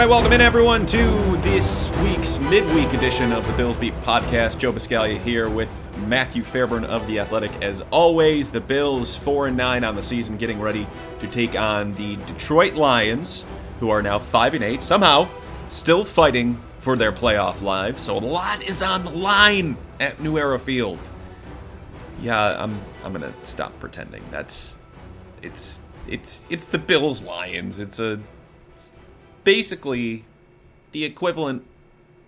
right, welcome in everyone to this week's midweek edition of the Bills Beat podcast. Joe Buscaglia here with Matthew Fairburn of the Athletic. As always, the Bills four and nine on the season, getting ready to take on the Detroit Lions, who are now five and eight. Somehow, still fighting for their playoff lives. So a lot is on the line at New Era Field. Yeah, I'm I'm gonna stop pretending. That's it's it's it's the Bills Lions. It's a basically the equivalent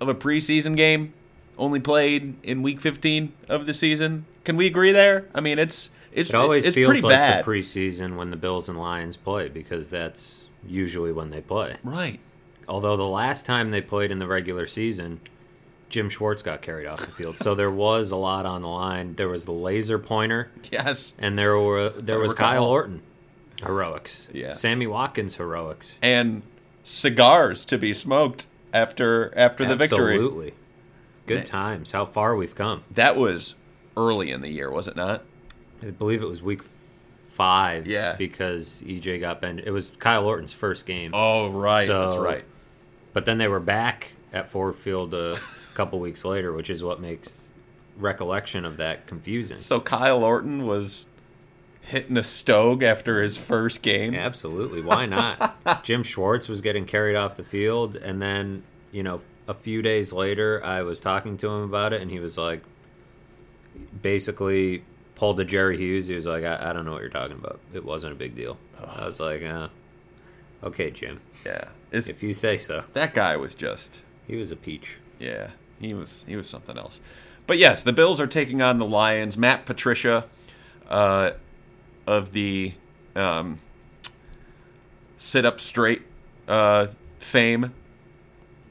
of a preseason game, only played in week 15 of the season. Can we agree there? I mean, it's it's It always it's feels pretty like bad. the preseason when the Bills and Lions play because that's usually when they play. right. Although the last time they played in the regular season, Jim Schwartz got carried off the field, so there was a lot on the line. There was the laser pointer, Yes. and there were there was. Kyle Orton heroics, Yeah. Sammy Watkins heroics, And cigars to be smoked after after the victory. Absolutely, good times. How far we've come. That was early in the year, was it not? I believe it was week five. Yeah. because EJ got bent. It was Kyle Orton's first game. Oh, right. That's right. But then they were back at Ford Field a couple weeks later, which is what makes recollection of that confusing. So Kyle Orton was hitting a stogue after his first game. Absolutely, why not? Jim Schwartz was getting carried off the field, and then you know a few days later, I was talking to him about it, and he was like, basically pulled a Jerry Hughes. He was like, I, I don't know what you're talking about. It wasn't a big deal. I was like, uh, okay, Jim, Yeah. It's, if you say so. that guy was just He was a peach. Yeah, he was he was something else. But yes, the Bills are taking on the Lions. Matt Patricia, uh, of the um, sit up straight uh, fame,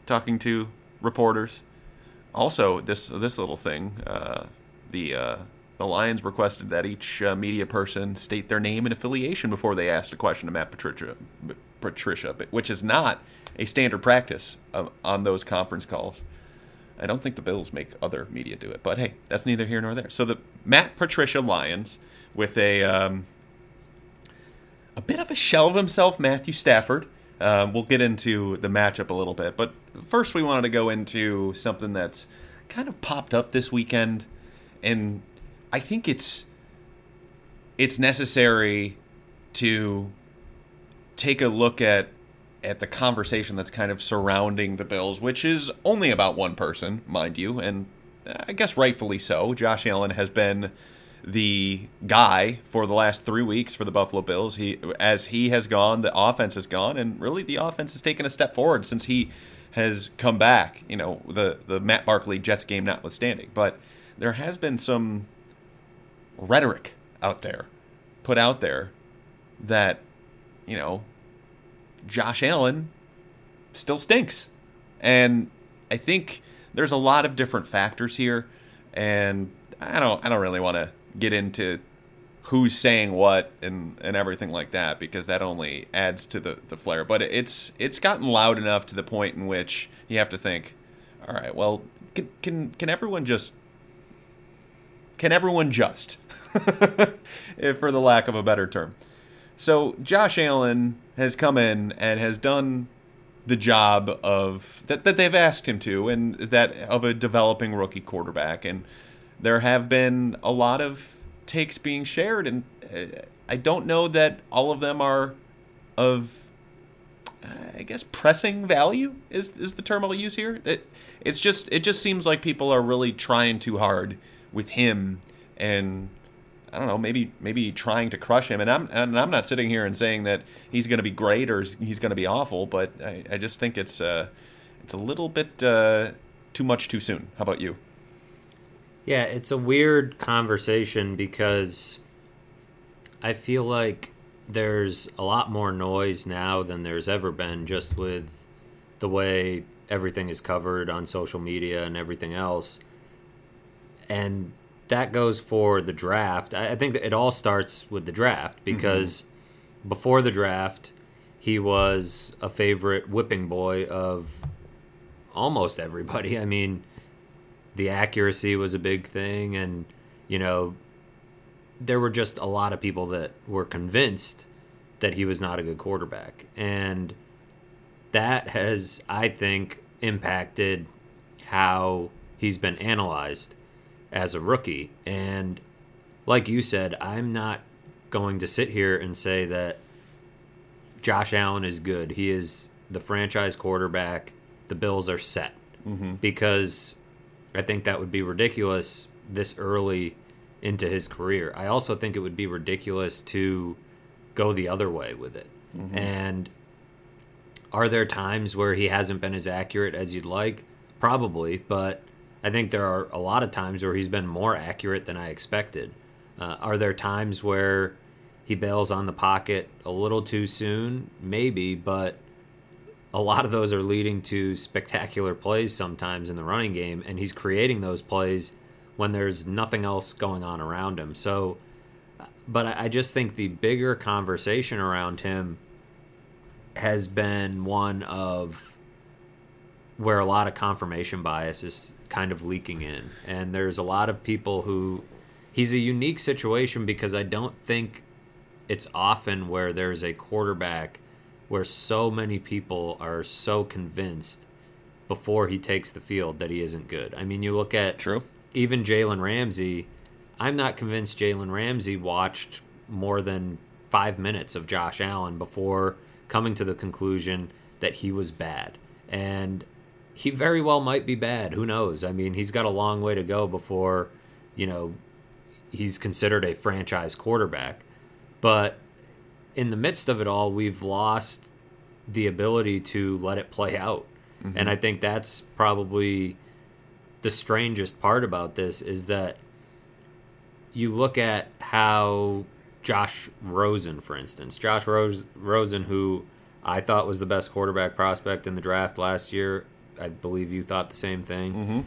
talking to reporters. Also, this this little thing, uh, the uh, the Lions requested that each uh, media person state their name and affiliation before they asked a question to Matt Patricia, Patricia, which is not a standard practice of, on those conference calls. I don't think the Bills make other media do it, but hey, that's neither here nor there. So the Matt Patricia Lions with a um, a bit of a shell of himself, Matthew Stafford. Um, we'll get into the matchup a little bit, but first we wanted to go into something that's kind of popped up this weekend, and I think it's it's necessary to take a look at at the conversation that's kind of surrounding the Bills, which is only about one person, mind you, and I guess rightfully so. Josh Allen has been the guy for the last three weeks for the Buffalo Bills. He, as he has gone, the offense has gone, and really the offense has taken a step forward since he has come back. You know, the the Matt Barkley Jets game notwithstanding, but there has been some rhetoric out there, put out there, that you know Josh Allen still stinks. And I think there's a lot of different factors here and I don't I don't really want to get into who's saying what and and everything like that because that only adds to the the flair. But it's it's gotten loud enough to the point in which you have to think, all right, well, can can, can everyone just can everyone just for the lack of a better term. So Josh Allen has come in and has done the job of that, that they've asked him to, and that of a developing rookie quarterback. And there have been a lot of takes being shared, and uh, I don't know that all of them are of, uh, I guess, pressing value is is the term I'll use here. It, it's just it just seems like people are really trying too hard with him and I don't know, maybe maybe trying to crush him. And I'm and I'm not sitting here and saying that he's going to be great or he's going to be awful, but I, I just think it's uh, it's a little bit uh, too much too soon. How about you? Yeah, it's a weird conversation because I feel like there's a lot more noise now than there's ever been just with the way everything is covered on social media and everything else. And that goes for the draft. I think that it all starts with the draft mm-hmm. because before the draft, he was a favorite whipping boy of almost everybody. I mean, the accuracy was a big thing and you know there were just a lot of people that were convinced that he was not a good quarterback and that has, I think, impacted how he's been analyzed as a rookie. And like you said, I'm not going to sit here and say that Josh Allen is good. He is the franchise quarterback. The Bills are set Mm-hmm. because I think that would be ridiculous this early into his career. I also think it would be ridiculous to go the other way with it. And are there times where he hasn't been as accurate as you'd like? Probably, but I think there are a lot of times where he's been more accurate than I expected. Uh, are there times where he bails on the pocket a little too soon? Maybe, but a lot of those are leading to spectacular plays sometimes in the running game, and he's creating those plays when there's nothing else going on around him. So, but I just think the bigger conversation around him has been one of where a lot of confirmation bias is kind of leaking in. And there's a lot of people who he's a unique situation because I don't think it's often where there's a quarterback where so many people are so convinced before he takes the field that he isn't good. I mean, you look at True. even Jalen Ramsey, I'm not convinced Jalen Ramsey watched more than five minutes of Josh Allen before coming to the conclusion that he was bad. And he very well might be bad. Who knows? I mean, he's got a long way to go before, you know, he's considered a franchise quarterback. But in the midst of it all, we've lost the ability to let it play out. And I think that's probably the strangest part about this is that you look at how Josh Rosen, for instance, Josh Rose, Rosen, who I thought was the best quarterback prospect in the draft last year. I believe you thought the same thing. Mm-hmm.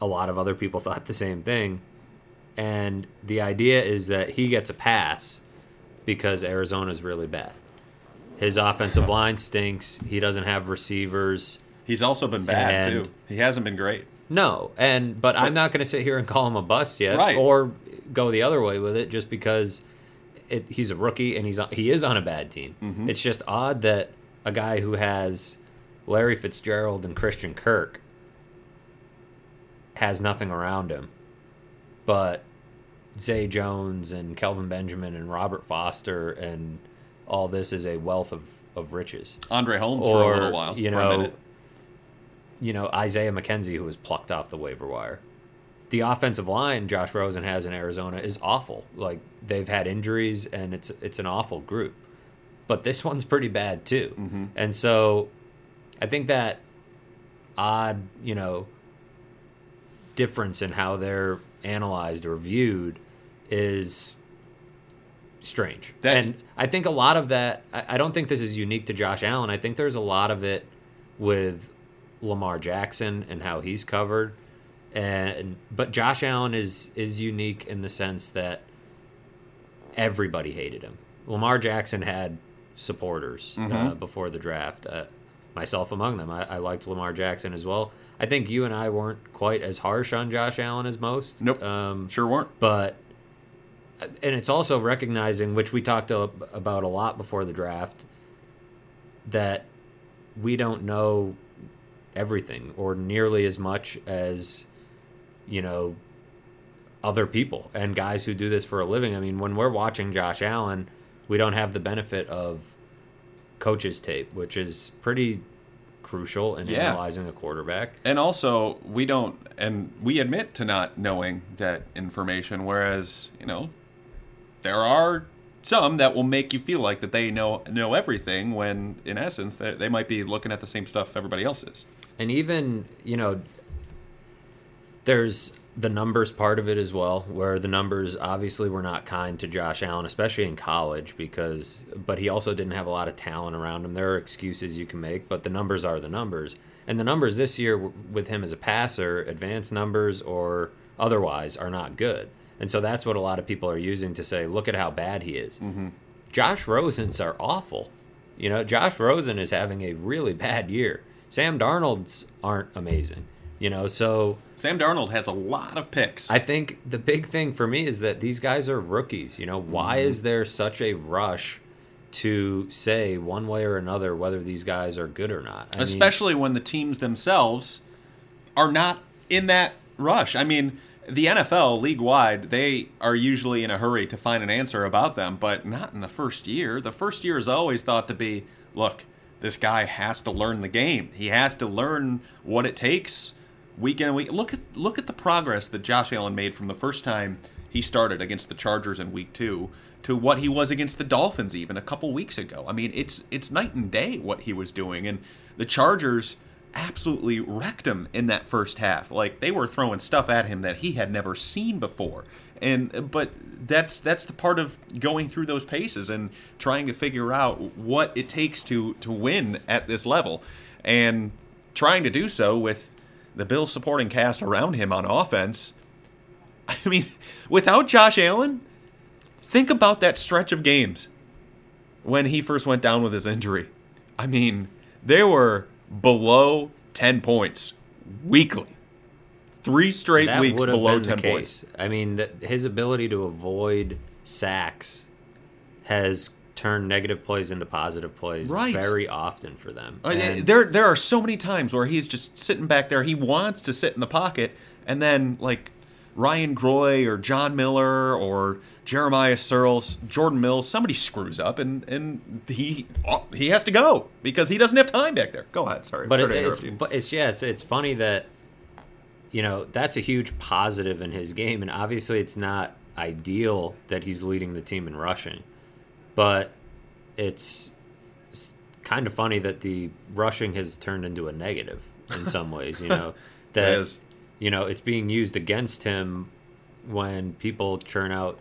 A lot of other people thought the same thing. And the idea is that he gets a pass because Arizona's really bad. His offensive line stinks. He doesn't have receivers. He's also been bad And- too. He hasn't been great. No, and but I'm not going to sit here and call him a bust yet, Right. or go the other way with it, just because it, he's a rookie and he's he is on a bad team. Mm-hmm. It's just odd that a guy who has Larry Fitzgerald and Christian Kirk has nothing around him, but Zay Jones and Kelvin Benjamin and Robert Foster and all this is a wealth of, of riches Andre Holmes for a little while. you know, you know Isaiah McKenzie who was plucked off the waiver wire. The offensive line Josh Rosen has in Arizona is awful. Like they've had injuries and it's it's an awful group. But this one's pretty bad too. Mm-hmm. And so I think that odd, you know, difference in how they're analyzed or viewed is strange. That- and I think a lot of that, I, I don't think this is unique to Josh Allen. I think there's a lot of it with Lamar Jackson and how he's covered. And but Josh Allen is is unique in the sense that everybody hated him. Lamar Jackson had supporters uh, Mhm. before the draft, uh, myself among them. I, I liked Lamar Jackson as well. I think you and I weren't quite as harsh on Josh Allen as most. Nope. Um, Sure weren't. but and it's also recognizing which we talked about a lot before the draft that we don't know everything or nearly as much as you know other people and guys who do this for a living i mean when we're watching josh allen we don't have the benefit of coaches tape which is pretty crucial in Yeah. analyzing a quarterback And also, we don't, and we admit to not knowing that information. Whereas, you know, there are some that will make you feel like that they know know everything when, in essence, they, they might be looking at the same stuff everybody else is. and even you know there's the numbers part of it as well where the numbers obviously were not kind to Josh Allen especially in college because but he also didn't have a lot of talent around him. There are excuses you can make but the numbers are the numbers. And the numbers this year with him as a passer advanced numbers or otherwise are not good and so that's what a lot of people are using to say look at how bad he is Josh Rosen's are awful. You know, Josh Rosen is having a really bad year. Sam Darnold's aren't amazing. You know, so Sam Darnold has a lot of picks. I think the big thing for me is that these guys are rookies. You know, why Mm-hmm. is there such a rush to say one way or another whether these guys are good or not. I mean, especially when the teams themselves are not in that rush. I mean, the NFL league wide, they are usually in a hurry to find an answer about them, but not in the first year. The first year is always thought to be, look, this guy has to learn the game. He has to learn what it takes week in and week. Look at look at the progress that Josh Allen made from the first time he started against the Chargers in week 2 to what he was against the Dolphins even a couple weeks ago. I mean, it's it's night and day what he was doing and the Chargers absolutely wrecked him in that first half. Like they were throwing stuff at him that he had never seen before. And but that's that's the part of going through those paces and trying to figure out what it takes to to win at this level and trying to do so with the Bill supporting cast around him on offense. I mean, without Josh Allen, think about that stretch of games when he first went down with his injury. I mean, they were below 10 points weekly. Three straight that weeks below 10 points. I mean, th- his ability to avoid sacks has turned negative plays into positive plays Right. very often for them. Uh, And- there, there are so many times where he's just sitting back there. He wants to sit in the pocket, and then like Ryan Groy or John Miller or Jeremiah Sirles, Jordan Mills, somebody screws up, and and he he has to go because he doesn't have time back there. Go ahead, sorry, but it, it's but it's yeah, it's it's funny that you know that's a huge positive in his game, and obviously it's not ideal that he's leading the team in rushing, but it's, it's kind of funny that the rushing has turned into a negative in some ways. You know that you know it's being used against him when people churn out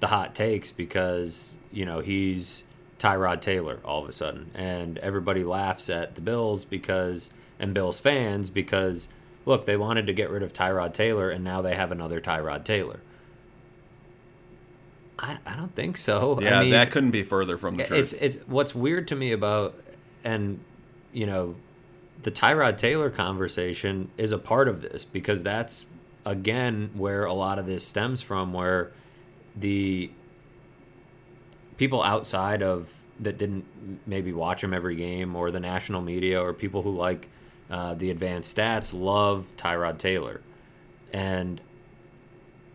the hot takes because you know he's Tyrod Taylor all of a sudden, and everybody laughs at the Bills because and Bills fans because look they wanted to get rid of Tyrod Taylor and now they have another Tyrod Taylor. I, I don't think so. Yeah, I mean, that couldn't be further from the truth. it's it's what's weird to me about and you know the Tyrod Taylor conversation is a part of this because that's again where a lot of this stems from where the people outside of that didn't maybe watch him every game or the national media or people who like uh, the advanced stats love Tyrod Taylor and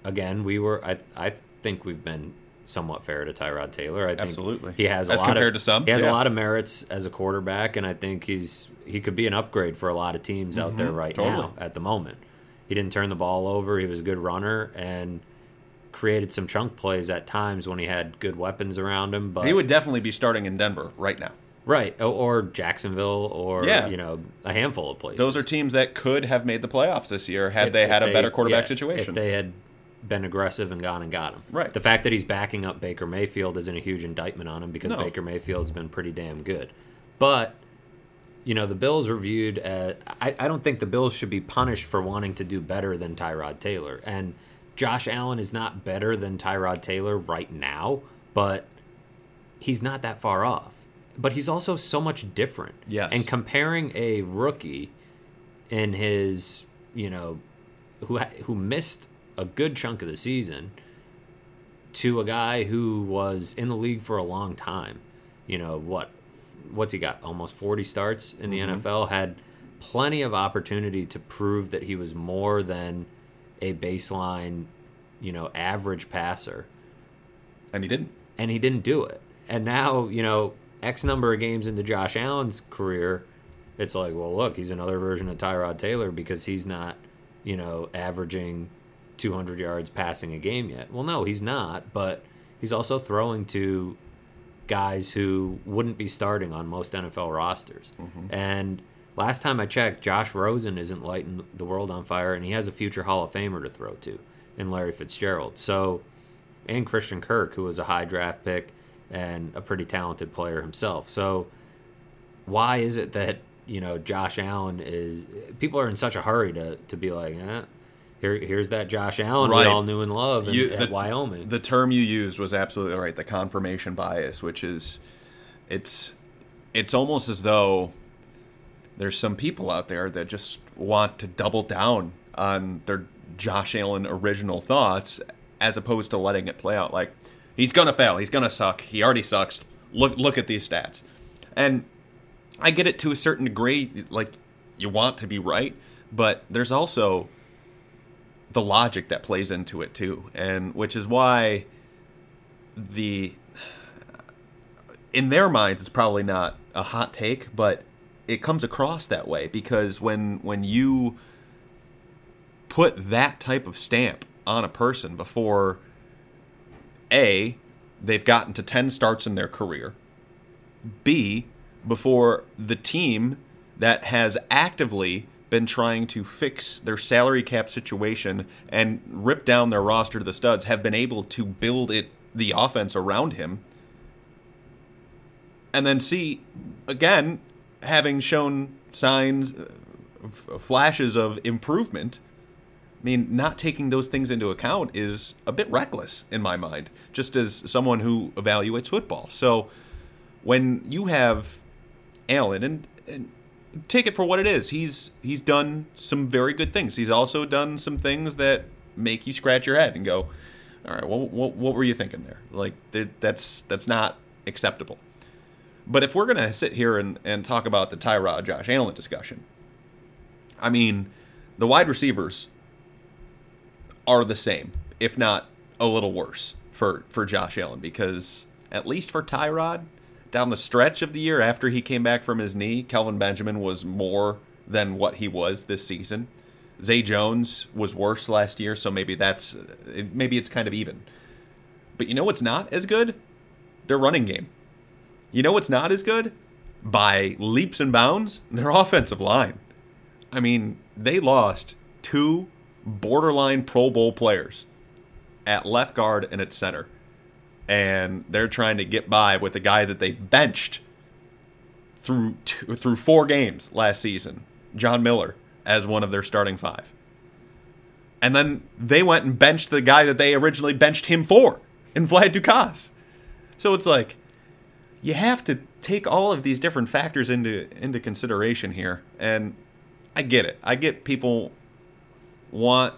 again we were I I think we've been somewhat fair to Tyrod Taylor I think Absolutely. he has a As lot compared of, to some, he has yeah. a lot of merits as a quarterback and I think he's he could be an upgrade for a lot of teams out there right Mm-hmm. totally. now at the moment he didn't turn the ball over he was a good runner and created some chunk plays at times when he had good weapons around him but he would definitely be starting in Denver right now. right or, Jacksonville or Yeah. you know a handful of places Those are teams that could have made the playoffs this year had If- they had a better quarterback yeah, situation. If they had been aggressive and gone and got him. Right. The fact that he's backing up Baker Mayfield isn't a huge indictment on him because No. Baker Mayfield's been pretty damn good. But, you know, the Bills are viewed as. I, I don't think the Bills should be punished for wanting to do better than Tyrod Taylor. And Josh Allen is not better than Tyrod Taylor right now, but he's not that far off. But he's also so much different. Yes. And comparing a rookie in his, you know, who who missed a good chunk of the season to a guy who was in the league for a long time. You know what? What's he got? Almost forty starts in the mm-hmm. NFL. Had plenty of opportunity to prove that he was more than a baseline, you know, average passer and he didn't. and he didn't do it. And now, you know, X number of games into Josh Allen's career, it's like, well, look, he's another version of Tyrod Taylor because he's not, you know, averaging 200 yards passing a game yet. Well, no, he's not, but he's also throwing to guys who wouldn't be starting on most NFL rosters. Mm-hmm. And last time I checked, Josh Rosen isn't lighting the world on fire, and he has a future Hall of Famer to throw to in Larry Fitzgerald. So, and Christian Kirk, who was a high draft pick and a pretty talented player himself. So, why is it that you know Josh Allen is? People are in such a hurry to to be like, eh, here here's that Josh Allen Right. we all knew and loved in, You- at Wyoming. The term you used was absolutely right. The confirmation bias, which is, it's, it's almost as though there's some people out there that just want to double down on their Josh Allen original thoughts, as opposed to letting it play out. Like he's gonna fail. He's gonna suck. He already sucks. look look at these stats. And I get it to a certain degree like you want to be right, but there's also the logic that plays into it too. And which is why the in their minds it's probably not a hot take, but it comes across that way because when when you put that type of stamp on a person before a they've gotten to 10 starts in their career. B before the team that has actively been trying to fix their salary cap situation and rip down their roster to the studs have been able to build it the offense around him. And then C again having shown signs flashes of improvement I mean, not taking those things into account is a bit reckless in my mind, just as someone who evaluates football. So when you have Allen, and, and take it for what it is, he's he's done some very good things. He's also done some things that make you scratch your head and go, "All right, well, what, what were you thinking there? Like that's that's not acceptable." But if we're gonna sit here and, and talk about the Tyrod Josh Allen discussion, I mean, the wide receivers are the same, if not a little worse for for Josh Allen because at least for Tyrod down the stretch of the year after he came back from his knee, Kelvin Benjamin was more than what he was this season. Zay Jones was worse last year, so maybe that's maybe it's kind of even. But you know what's not as good? Their running game. You know what's not as good? By leaps and bounds, their offensive line. I mean, they lost two borderline Pro Bowl players at left guard and at center. And they're trying to get by with a guy that they benched through two, through four games last season, John Miller, as one of their starting five. And then they went and benched the guy that they originally benched him for in Vlad Ducasse. So it's like you have to take all of these different factors into into consideration here. And I get it. I get people want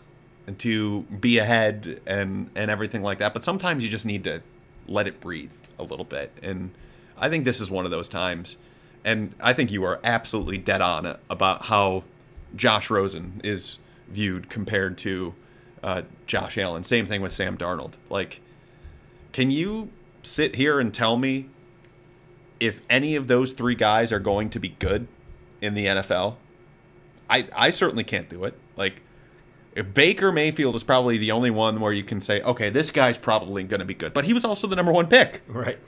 to be ahead and and everything like that. But sometimes you just need to let it breathe a little bit. And I think this is one of those times. And I think you are absolutely dead on about how Josh Rosen is viewed compared to uh, Josh Allen. Same thing with Sam Darnold. Like, can you sit here and tell me if any of those three guys are going to be good in the NFL? I I certainly can't do it. Like Baker Mayfield is probably the only one where you can say, okay, this guy's probably going to be good. But he was also the number one pick. Right.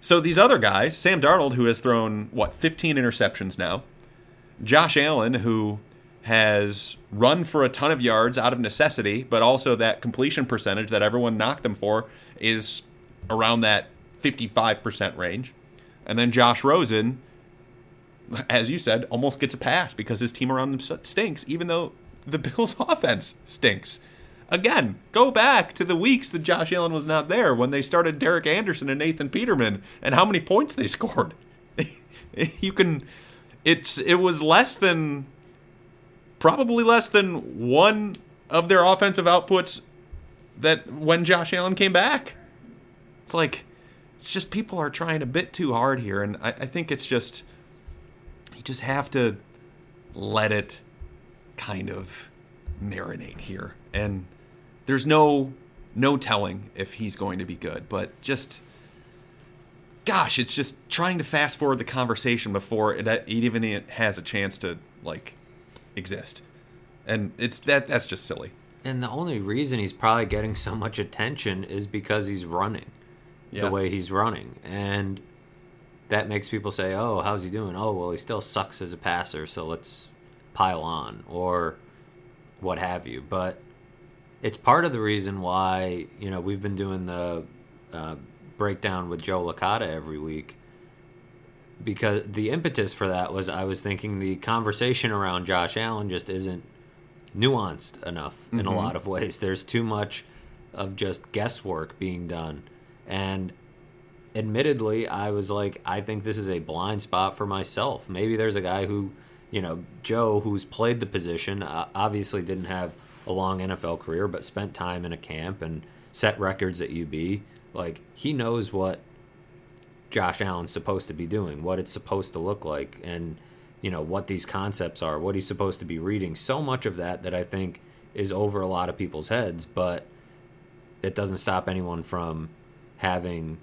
So these other guys, Sam Darnold, who has thrown, what, 15 interceptions now, Josh Allen, who has run for a ton of yards out of necessity, but also that completion percentage that everyone knocked him for is around that 55% range. And then Josh Rosen, as you said, almost gets a pass because his team around him stinks, even though the Bills' offense stinks. Again, go back to the weeks that Josh Allen was not there when they started Derek Anderson and Nathan Peterman and how many points they scored. you can it's it was less than probably less than one of their offensive outputs that when Josh Allen came back. It's like it's just people are trying a bit too hard here and I, I think it's just you just have to let it kind of marinate here. And there's no no telling if he's going to be good, but just gosh, it's just trying to fast forward the conversation before it, it even has a chance to like exist. And it's that that's just silly. And the only reason he's probably getting so much attention is because he's running yeah. the way he's running. And that makes people say, "Oh, how's he doing? Oh, well, he still sucks as a passer, so let's pile on or what have you. But it's part of the reason why you know we've been doing the uh, breakdown with Joe Licata every week because the impetus for that was I was thinking the conversation around Josh Allen just isn't nuanced enough mm-hmm. in a mm-hmm. lot of ways. There's too much of just guesswork being done. And admittedly, I was like, I think this is a blind spot for myself. Maybe there's a guy who you know, Joe, who's played the position, uh, obviously didn't have a long NFL career, but spent time in a camp and set records at UB. Like he knows what Josh Allen's supposed to be doing, what it's supposed to look like, and you know what these concepts are, what he's supposed to be reading. So much of that that I think is over a lot of people's heads, but it doesn't stop anyone from having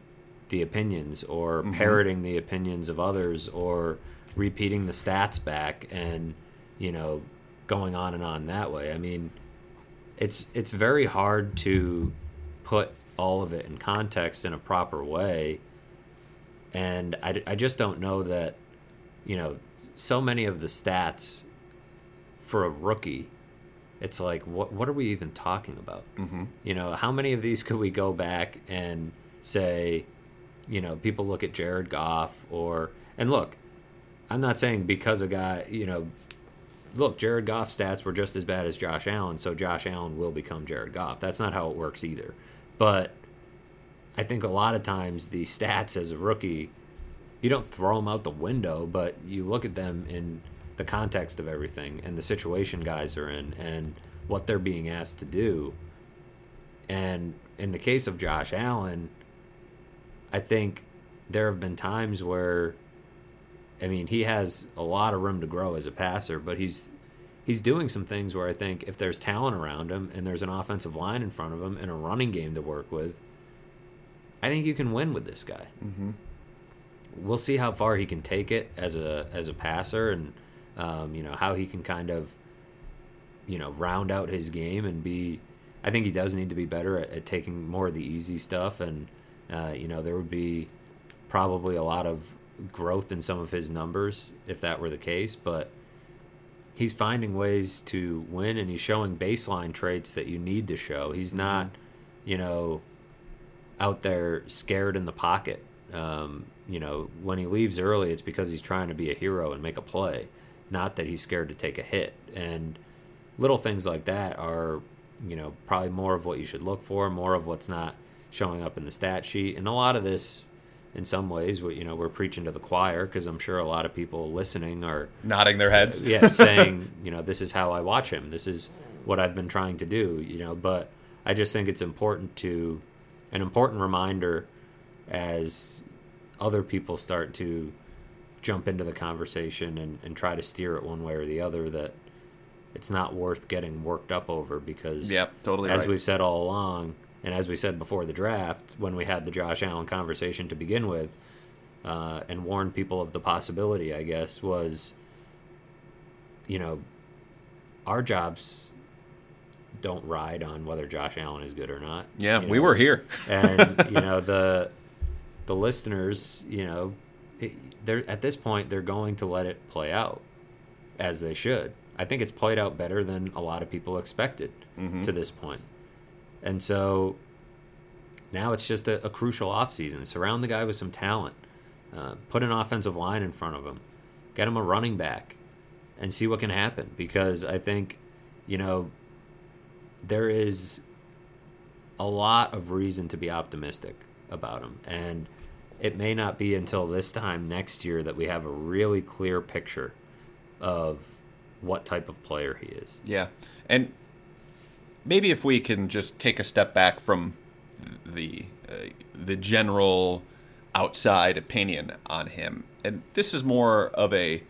the opinions or mm-hmm. parroting the opinions of others or repeating the stats back and you know going on and on that way. I mean, it's it's very hard to put all of it in context in a proper way, and I, I just don't know that you know so many of the stats for a rookie. It's like what what are we even talking about? Mm-hmm. You know, how many of these could we go back and say, you know, people look at Jared Goff or and look, I'm not saying because a guy, you know, look, Jared Goff stats were just as bad as Josh Allen, so Josh Allen will become Jared Goff. That's not how it works either. But I think a lot of times the stats as a rookie, you don't throw them out the window, but you look at them in the context of everything and the situation guys are in and what they're being asked to do. And in the case of Josh Allen, I think there have been times where I mean, he has a lot of room to grow as a passer, but he's he's doing some things where I think if there's talent around him and there's an offensive line in front of him and a running game to work with, I think you can win with this guy. Mm-hmm. We'll see how far he can take it as a as a passer, and um, you know how he can kind of you know round out his game and be. I think he does need to be better at, at taking more of the easy stuff, and uh, you know there would be probably a lot of growth in some of his numbers if that were the case, but he's finding ways to win and he's showing baseline traits that you need to show. He's mm-hmm. not, you know, out there scared in the pocket. Um, you know, when he leaves early, it's because he's trying to be a hero and make a play, not that he's scared to take a hit. And little things like that are, you know, probably more of what you should look for, more of what's not showing up in the stat sheet. And a lot of this in some ways we you know we're preaching to the choir because i'm sure a lot of people listening are nodding their heads uh, yeah saying you know this is how i watch him this is what i've been trying to do you know but i just think it's important to an important reminder as other people start to jump into the conversation and, and try to steer it one way or the other that it's not worth getting worked up over because yep, totally as right. we've said all along and as we said before the draft, when we had the Josh Allen conversation to begin with, uh, and warned people of the possibility, I guess, was, you know, our jobs don't ride on whether Josh Allen is good or not. Yeah, you we were here, and you know the the listeners, you know, they're at this point they're going to let it play out as they should. I think it's played out better than a lot of people expected mm-hmm. to this point. And so now it's just a, a crucial offseason. Surround the guy with some talent. Uh, put an offensive line in front of him. Get him a running back and see what can happen. Because I think, you know, there is a lot of reason to be optimistic about him. And it may not be until this time next year that we have a really clear picture of what type of player he is. Yeah. And maybe if we can just take a step back from the uh, the general outside opinion on him, and this is more of a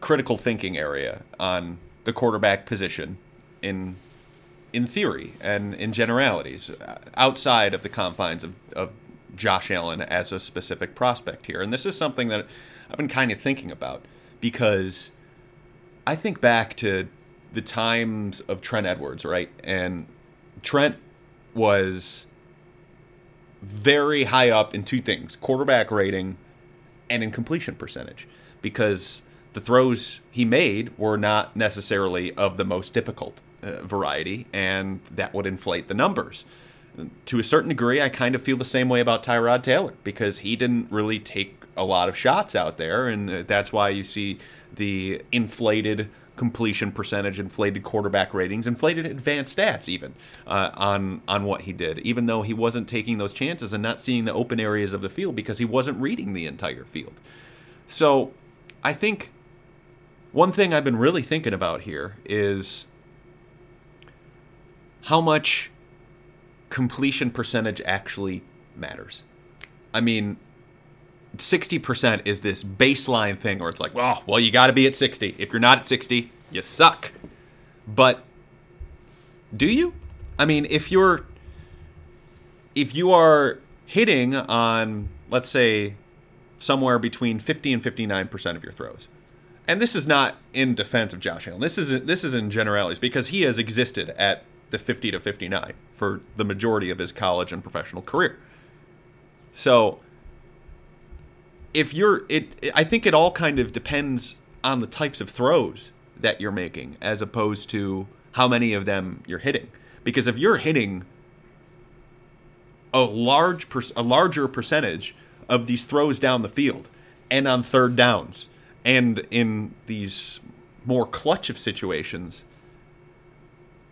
critical thinking area on the quarterback position in in theory and in generalities uh, outside of the confines of, of Josh Allen as a specific prospect here. And this is something that I've been kind of thinking about because I think back to the times of Trent Edwards, right? And Trent was very high up in two things quarterback rating and in completion percentage because the throws he made were not necessarily of the most difficult uh, variety, and that would inflate the numbers. To a certain degree, I kind of feel the same way about Tyrod Taylor because he didn't really take a lot of shots out there, and uh, that's why you see the inflated completion percentage, inflated quarterback ratings, inflated advanced stats, even uh, on on what he did. Even though he wasn't taking those chances and not seeing the open areas of the field because he wasn't reading the entire field. So, I think one thing I've been really thinking about here is how much completion percentage actually matters. I mean, 60% is this baseline thing where it's like, well, well, you got to be at 60. If you're not at 60, you suck. But do you? I mean, if you're if you are hitting on let's say somewhere between 50 and 59% of your throws. And this is not in defense of Josh Allen. This is this is in generalities because he has existed at the 50 to 59 for the majority of his college and professional career. So if you're it I think it all kind of depends on the types of throws that you're making as opposed to how many of them you're hitting. Because if you're hitting a large per, a larger percentage of these throws down the field and on third downs and in these more clutch of situations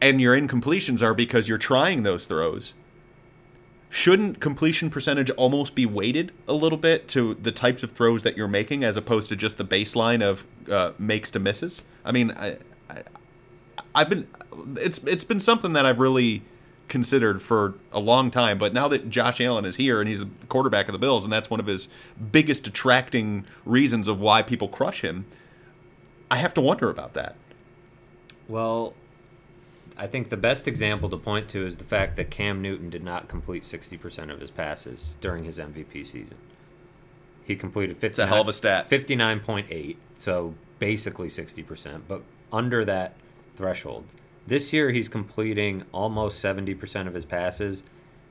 and your incompletions are because you're trying those throws shouldn't completion percentage almost be weighted a little bit to the types of throws that you're making as opposed to just the baseline of uh, makes to misses i mean I, I i've been it's it's been something that i've really considered for a long time. But now that Josh Allen is here and he's the quarterback of the Bills, and that's one of his biggest attracting reasons of why people crush him, I have to wonder about that. Well, I think the best example to point to is the fact that Cam Newton did not complete 60% of his passes during his MVP season. He completed 59, it's a hell of a stat. 59.8, so basically 60%, but under that threshold. This year, he's completing almost 70% of his passes.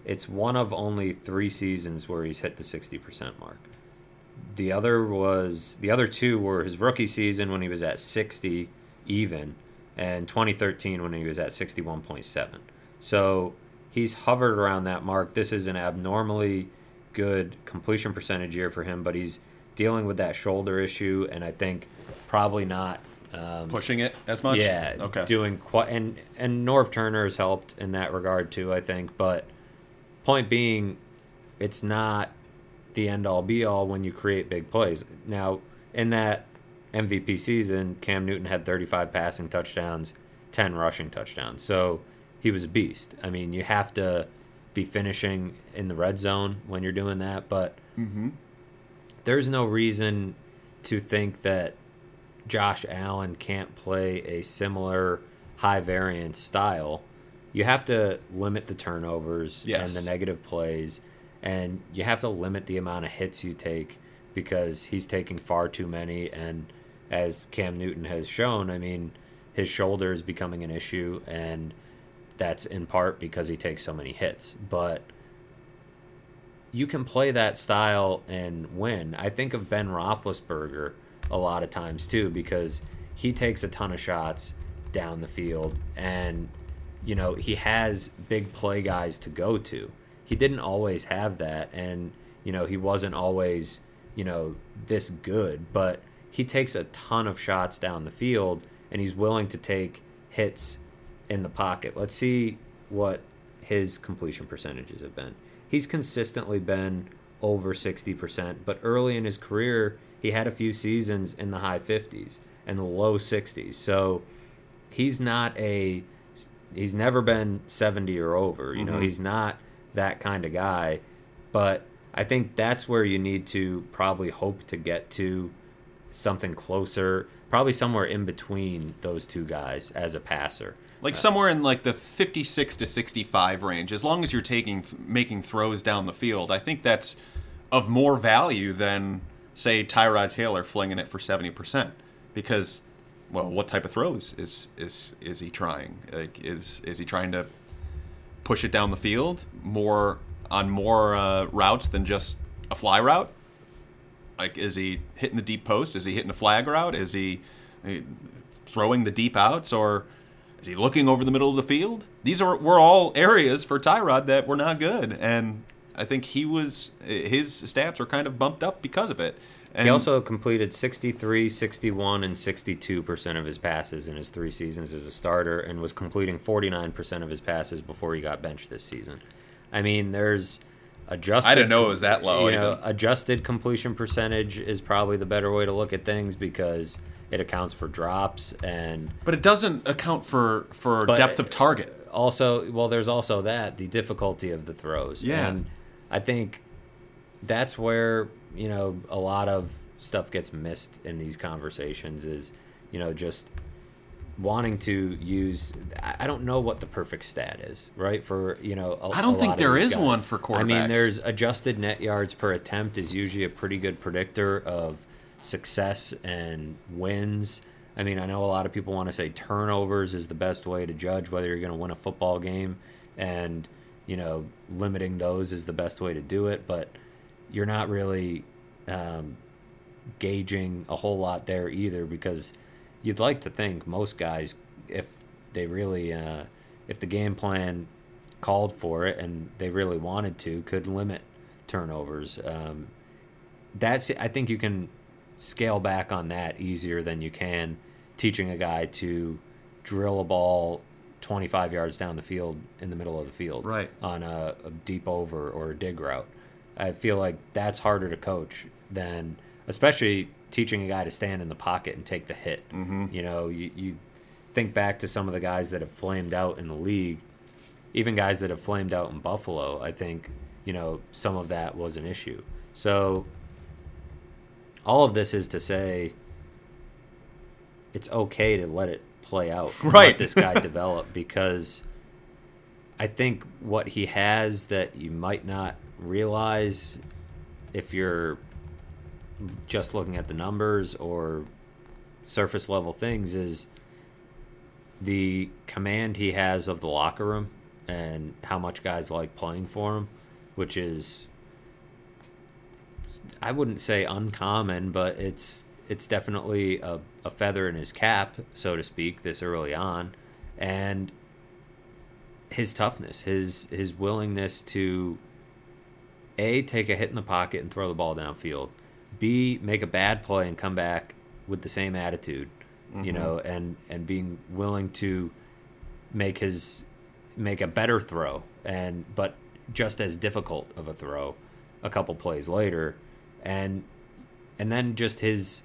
It's one of only three seasons where he's hit the 60% mark. The other was the other two were his rookie season when he was at 60 even, and 2013 when he was at 61.7. So he's hovered around that mark. This is an abnormally good completion percentage year for him, but he's dealing with that shoulder issue, and I think probably not um, Pushing it as much. Yeah. Okay. Doing quite and and Norv Turner has helped in that regard too. I think, but point being, it's not the end all be all when you create big plays. Now, in that MVP season, Cam Newton had 35 passing touchdowns, 10 rushing touchdowns. So he was a beast. I mean, you have to be finishing in the red zone when you're doing that, but mm-hmm. there's no reason to think that Josh Allen can't play a similar high variance style, you have to limit the turnovers yes. and the negative plays, and you have to limit the amount of hits you take because he's taking far too many. And as Cam Newton has shown, I mean, his shoulder is becoming an issue, and that's in part because he takes so many hits. But you can play that style and win. I think of Ben Roethlisberger a lot of times too because he takes a ton of shots down the field and you know he has big play guys to go to he didn't always have that and you know he wasn't always you know this good but he takes a ton of shots down the field and he's willing to take hits in the pocket let's see what his completion percentages have been he's consistently been over 60% but early in his career he had a few seasons in the high 50s and the low 60s. So he's not a he's never been 70 or over. You mm-hmm. know, he's not that kind of guy. But I think that's where you need to probably hope to get to something closer, probably somewhere in between those two guys as a passer. Like uh, somewhere in like the 56 to 65 range. As long as you're taking making throws down the field, I think that's of more value than say Tyrod Taylor flinging it for seventy percent because well, what type of throws is is is he trying? Like, is is he trying to push it down the field more on more uh, routes than just a fly route? Like, is he hitting the deep post? Is he hitting a flag route? Is he, uh, throwing the deep outs, or is he looking over the middle of the field? These are were all areas for Tyrod that were not good, and I think he was his stats were kind of bumped up because of it. And he also completed 63, 61, and 62% of his passes in his three seasons as a starter and was completing 49% of his passes before he got benched this season. I mean, there's adjusted. I didn't know it was that low. You know, adjusted completion percentage is probably the better way to look at things because it accounts for drops and. But it doesn't account for for depth of target. Also, well, there's also that the difficulty of the throws. Yeah. And I think that's where you know a lot of stuff gets missed in these conversations is you know just wanting to use I don't know what the perfect stat is, right? For you know, I don't think there is one for quarterbacks. I mean, there's adjusted net yards per attempt is usually a pretty good predictor of success and wins. I mean, I know a lot of people want to say turnovers is the best way to judge whether you're going to win a football game, and you know, limiting those is the best way to do it. But you're not really um, gauging a whole lot there either because you'd like to think most guys, if they really, uh, if the game plan called for it and they really wanted to, could limit turnovers. Um, that's I think you can scale back on that easier than you can teaching a guy to drill a ball 25 yards down the field in the middle of the field right. on a, a deep over or a dig route. I feel like that's harder to coach than, especially teaching a guy to stand in the pocket and take the hit. Mm-hmm. You know, you, you think back to some of the guys that have flamed out in the league, even guys that have flamed out in Buffalo. I think you know some of that was an issue. So all of this is to say it's okay to let it play out. Right. Let this guy develop because I think what he has that you might not realize if you're just looking at the numbers or surface level things is the command he has of the locker room and how much guys like playing for him, which is I wouldn't say uncommon, but it's it's definitely a, a feather in his cap, so to speak, this early on. And his toughness, his his willingness to a take a hit in the pocket and throw the ball downfield, B make a bad play and come back with the same attitude, mm-hmm. you know, and and being willing to make his make a better throw and but just as difficult of a throw a couple plays later and and then just his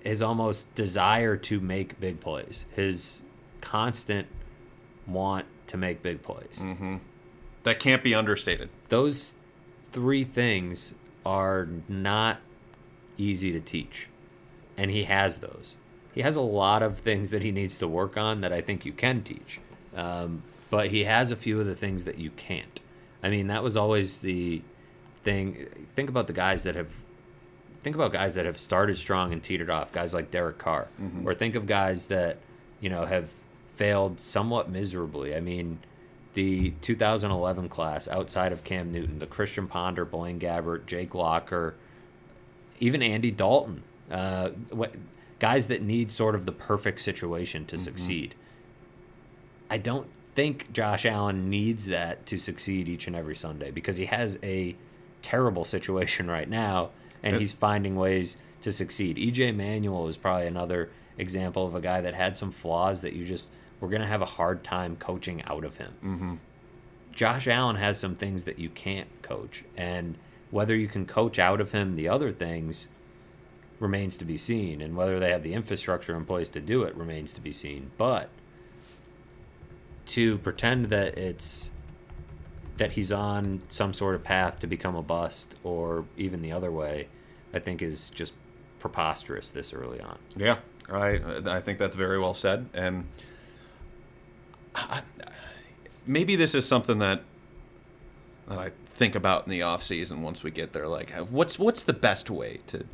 his almost desire to make big plays his constant want to make big plays mm-hmm. that can't be understated those three things are not easy to teach. And he has those. He has a lot of things that he needs to work on that I think you can teach. Um, but he has a few of the things that you can't. I mean, that was always the thing. Think about the guys that have. Think about guys that have started strong and teetered off. Guys like Derek Carr, mm-hmm. or think of guys that you know have failed somewhat miserably. I mean, the 2011 class outside of Cam Newton, the Christian Ponder, Blaine Gabbert, Jake Locker, even Andy Dalton, uh, what, guys that need sort of the perfect situation to mm-hmm. succeed. I don't think Josh Allen needs that to succeed each and every Sunday because he has a terrible situation right now and he's finding ways to succeed. EJ Manuel is probably another example of a guy that had some flaws that you just – we're going to have a hard time coaching out of him. Mm-hmm. Josh Allen has some things that you can't coach. And whether you can coach out of him the other things remains to be seen. And whether they have the infrastructure in place to do it remains to be seen. But to pretend that it's that he's on some sort of path to become a bust or even the other way, I think is just preposterous this early on. Yeah, I I think that's very well said. And I, maybe this is something that that I think about in the off season once we get there. Like, what's what's the best way to,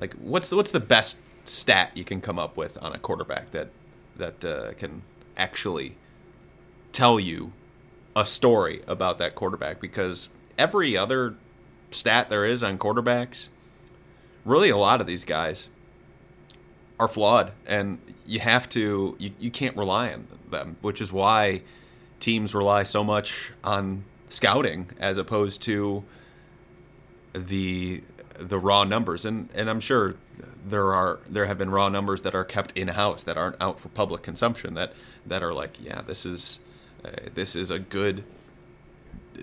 like, what's what's the best stat you can come up with on a quarterback that that uh, can actually tell you a story about that quarterback? Because every other stat there is on quarterbacks, really, a lot of these guys are flawed, and you have to you, you can't rely on them, which is why teams rely so much on scouting as opposed to the the raw numbers. And and I'm sure there are there have been raw numbers that are kept in house that aren't out for public consumption that that are like yeah this is uh, this is a good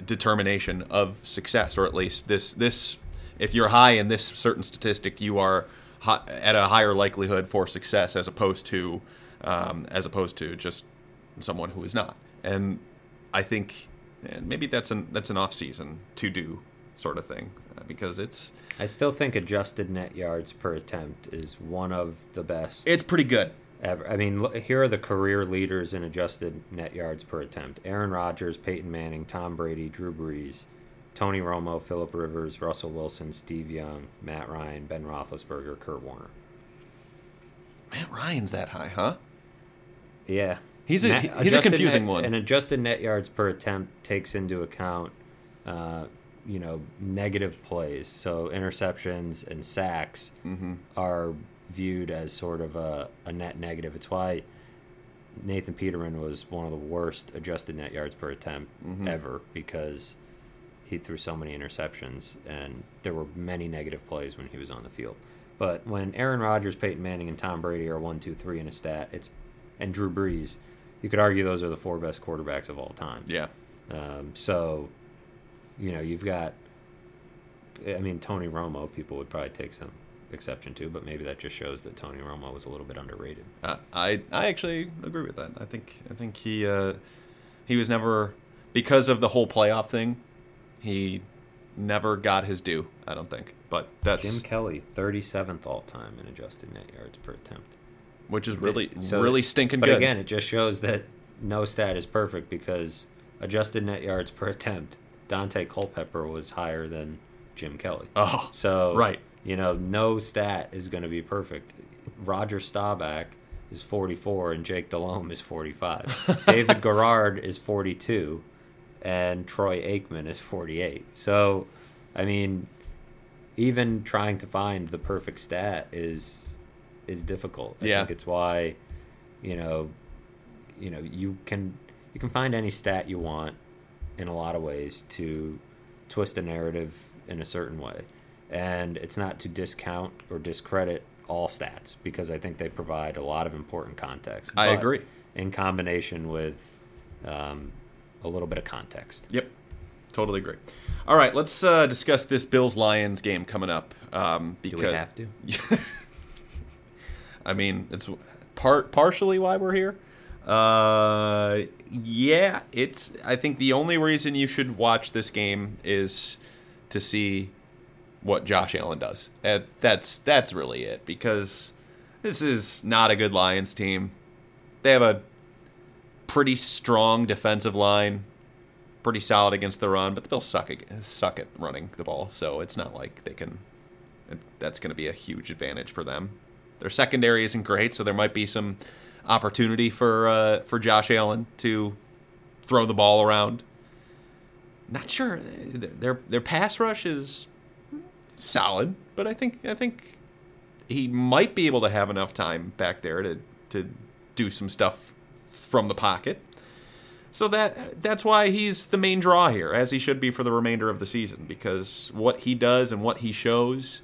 determination of success or at least this this if you're high in this certain statistic you are at a higher likelihood for success as opposed to um, as opposed to just someone who is not. And I think and maybe that's an that's an off season to do sort of thing uh, because it's I still think adjusted net yards per attempt is one of the best it's pretty good. ever. I mean, look, here are the career leaders in adjusted net yards per attempt: Aaron Rodgers, Peyton Manning, Tom Brady, Drew Brees, Tony Romo, Philip Rivers, Russell Wilson, Steve Young, Matt Ryan, Ben Roethlisberger, Kurt Warner. Matt Ryan's that high, huh? Yeah, He's a Net- he's a confusing net- one. An adjusted net yards per attempt takes into account, uh, you know, negative plays. So interceptions and sacks Mm-hmm. are viewed as sort of a, a net negative. It's why Nathan Peterman was one of the worst adjusted net yards per attempt Mhm. ever because he threw so many interceptions and there were many negative plays when he was on the field. But when Aaron Rodgers, Peyton Manning, and Tom Brady are one, two, three in a stat, it's and Drew Brees, you could argue those are the four best quarterbacks of all time. Yeah. Um, so, you know, you've got, I mean, Tony Romo, people would probably take some exception to, but maybe that just shows that Tony Romo was a little bit underrated. Uh, I I actually agree with that. I think I think he uh, he was never because of the whole playoff thing. He never got his due. I don't think, but that's Jim Kelly, 37th all time in adjusted net yards per attempt. which is really So- really stinking But good. again, it just shows that no stat is perfect because adjusted net yards per attempt, Daunte Culpepper was higher than Jim Kelly. oh So right, you know, no stat is going to be perfect. Roger Staubach is 44 and Jake Delhomme is 45. David Garrard is 42 and Troy Aikman is 48. So, I mean, even trying to find the perfect stat is is difficult. I Yeah. think it's why, you know, you know, you can you can find any stat you want in a lot of ways to twist a narrative in a certain way. And it's not to discount or discredit all stats because I think they provide a lot of important context. I But agree. In combination with um, a little bit of context. Yep, totally agree. All right, let's uh, discuss this Bills Lions game coming up. Um, Do because we have to? I mean, it's part partially why we're here. Uh, yeah, it's. I think the only reason you should watch this game is to see what Josh Allen does. And that's that's really it because this is not a good Lions team. They have a pretty strong defensive line, pretty solid against the run, but the Bills suck at, suck at running the ball. So it's not like they can. That's going to be a huge advantage for them. Their secondary isn't great, so there might be some opportunity for uh, for Josh Allen to throw the ball around. Not sure their their pass rush is solid, but I think I think he might be able to have enough time back there to to do some stuff from the pocket. So that that's why he's the main draw here, as he should be for the remainder of the season, because what he does and what he shows,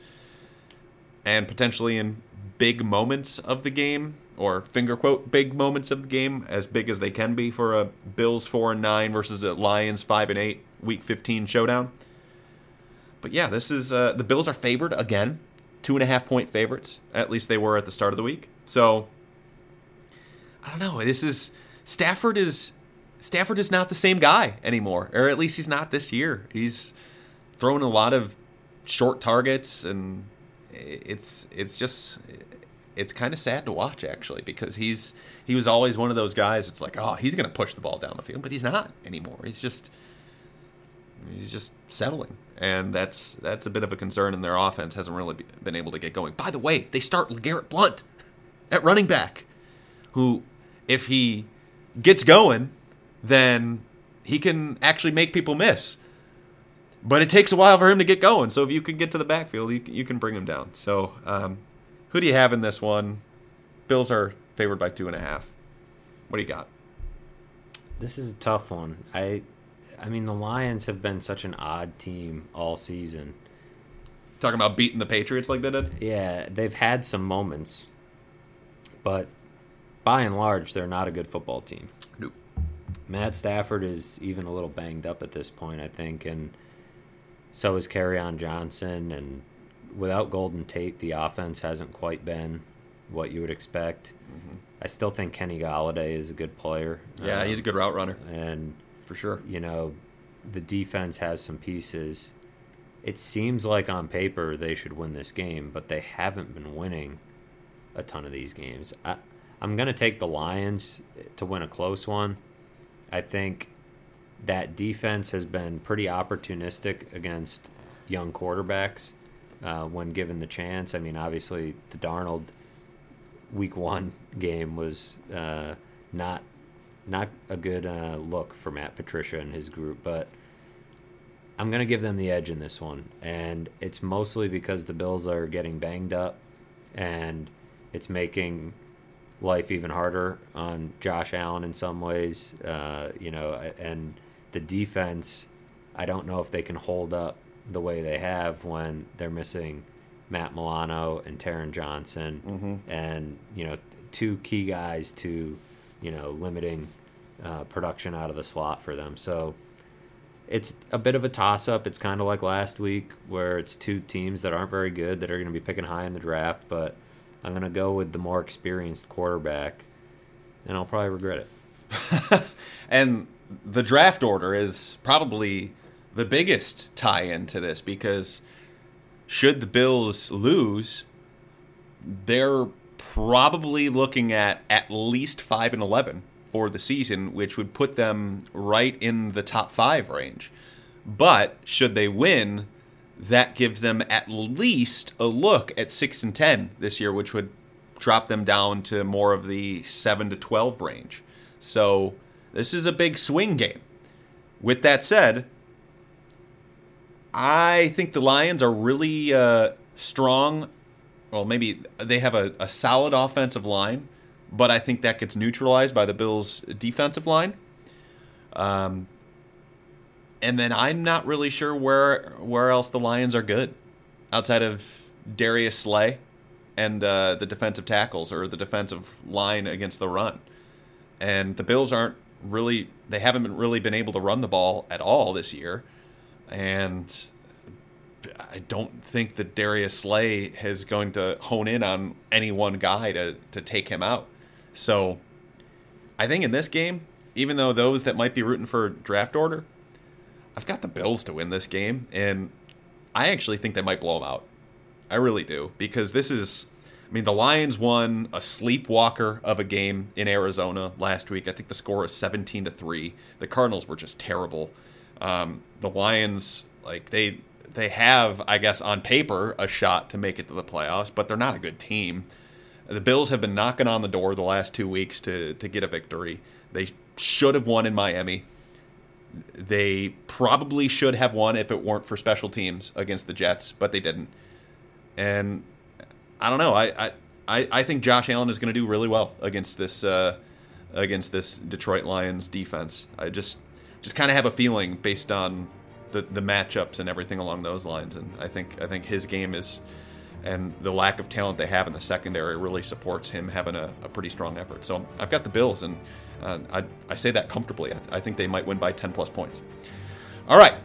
and potentially in big moments of the game, or finger quote big moments of the game, as big as they can be for a Bills four and nine versus a Lions five and eight Week fifteen showdown. But yeah, this is uh, the Bills are favored again, two and a half point favorites. At least they were at the start of the week. So I don't know. This is Stafford is Stafford is not the same guy anymore, or at least he's not this year. He's throwing a lot of short targets, and it's it's just it's kind of sad to watch actually because he's he was always one of those guys. It's like oh he's gonna push the ball down the field, but he's not anymore. He's just he's just settling, and that's that's a bit of a concern. And their offense hasn't really been able to get going. By the way, they start Garrett Blunt at running back, who if he gets going, then he can actually make people miss. But it takes a while for him to get going. So if you can get to the backfield, you, can- you can bring him down. So um, who do you have in this one? Bills are favored by two and a half. What do you got? This is a tough one. I I mean the Lions have been such an odd team all season. Talking about beating the Patriots like they did? Yeah, they've had some moments, but by and large, they're not a good football team. Nope. Matt Stafford is even a little banged up at this point, I think, and so is Kerryon Johnson. And without Golden Tate, the offense hasn't quite been what you would expect. I still think Kenny Golladay is a good player. Yeah, Um, he's a good route runner and for sure. you know, the defense has some pieces. it seems like on paper they should win this game, but they haven't been winning a ton of these games. I, I'm going to take the Lions to win a close one. I think that defense has been pretty opportunistic against young quarterbacks uh, when given the chance. I mean, obviously, the Darnold week one game was uh, not not a good uh, look for Matt Patricia and his group, but I'm going to give them the edge in this one. And it's mostly because the Bills are getting banged up and it's making life even harder on Josh Allen in some ways. Uh, you know, and the defense, I don't know if they can hold up the way they have when they're missing Matt Milano and Taron Johnson Mm-hmm. and, you know, two key guys to, you know, limiting uh, production out of the slot for them. So it's a bit of a toss up. It's kind of like last week where it's two teams that aren't very good that are going to be picking high in the draft, but I'm going to go with the more experienced quarterback and I'll probably regret it. And the draft order is probably the biggest tie in to this because should the Bills lose, they're probably looking at at least 5 and 11 for the season, which would put them right in the top 5 range. But should they win, that gives them at least a look at 6 and 10 this year, which would drop them down to more of the 7 to 12 range. So this is a big swing game. With that said, I think the Lions are really uh, strong. Well, maybe they have a, a solid offensive line, but I think that gets neutralized by the Bills' defensive line. Um, and then I'm not really sure where where else the Lions are good outside of Darius Slay and uh, the defensive tackles or the defensive line against the run. And the Bills aren't really they haven't been really been able to run the ball at all this year. And I don't think that Darius Slay is going to hone in on any one guy to, to take him out. So I think in this game, even though those that might be rooting for draft order, I've got the Bills to win this game. And I actually think they might blow them out. I really do. Because this is, I mean, the Lions won a sleepwalker of a game in Arizona last week. I think the score was 17 to 3. The Cardinals were just terrible. Um, the Lions, like, they they have, I guess, on paper, a shot to make it to the playoffs, but they're not a good team. The Bills have been knocking on the door the last two weeks to, to get a victory. They should have won in Miami. They probably should have won if it weren't for special teams against the Jets, but they didn't. And I don't know. I I, I think Josh Allen is going to do really well against this uh, against this Detroit Lions defense. I just just kind of have a feeling based on the, the matchups and everything along those lines. And I think I think his game is and the lack of talent they have in the secondary really supports him having a, a pretty strong effort. So I've got the Bills, and uh, I, I say that comfortably. I, I think they might win by 10 plus points. All right,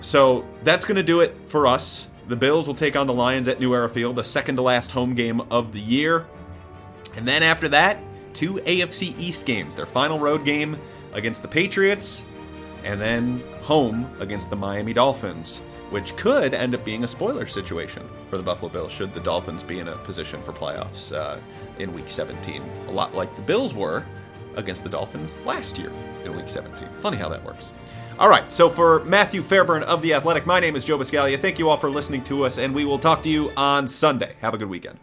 so that's going to do it for us. The Bills will take on the Lions at New Era Field, the second to last home game of the year. And then after that, two AFC East games. Their final road game against the Patriots, and then home against the Miami Dolphins, which could end up being a spoiler situation for the Buffalo Bills should the Dolphins be in a position for playoffs uh, in Week 17. A lot like the Bills were against the Dolphins last year in Week 17. Funny how that works. All right, so for Matthew Fairburn of The Athletic, my name is Joe Buscaglia. Thank you all for listening to us, and we will talk to you on Sunday. Have a good weekend.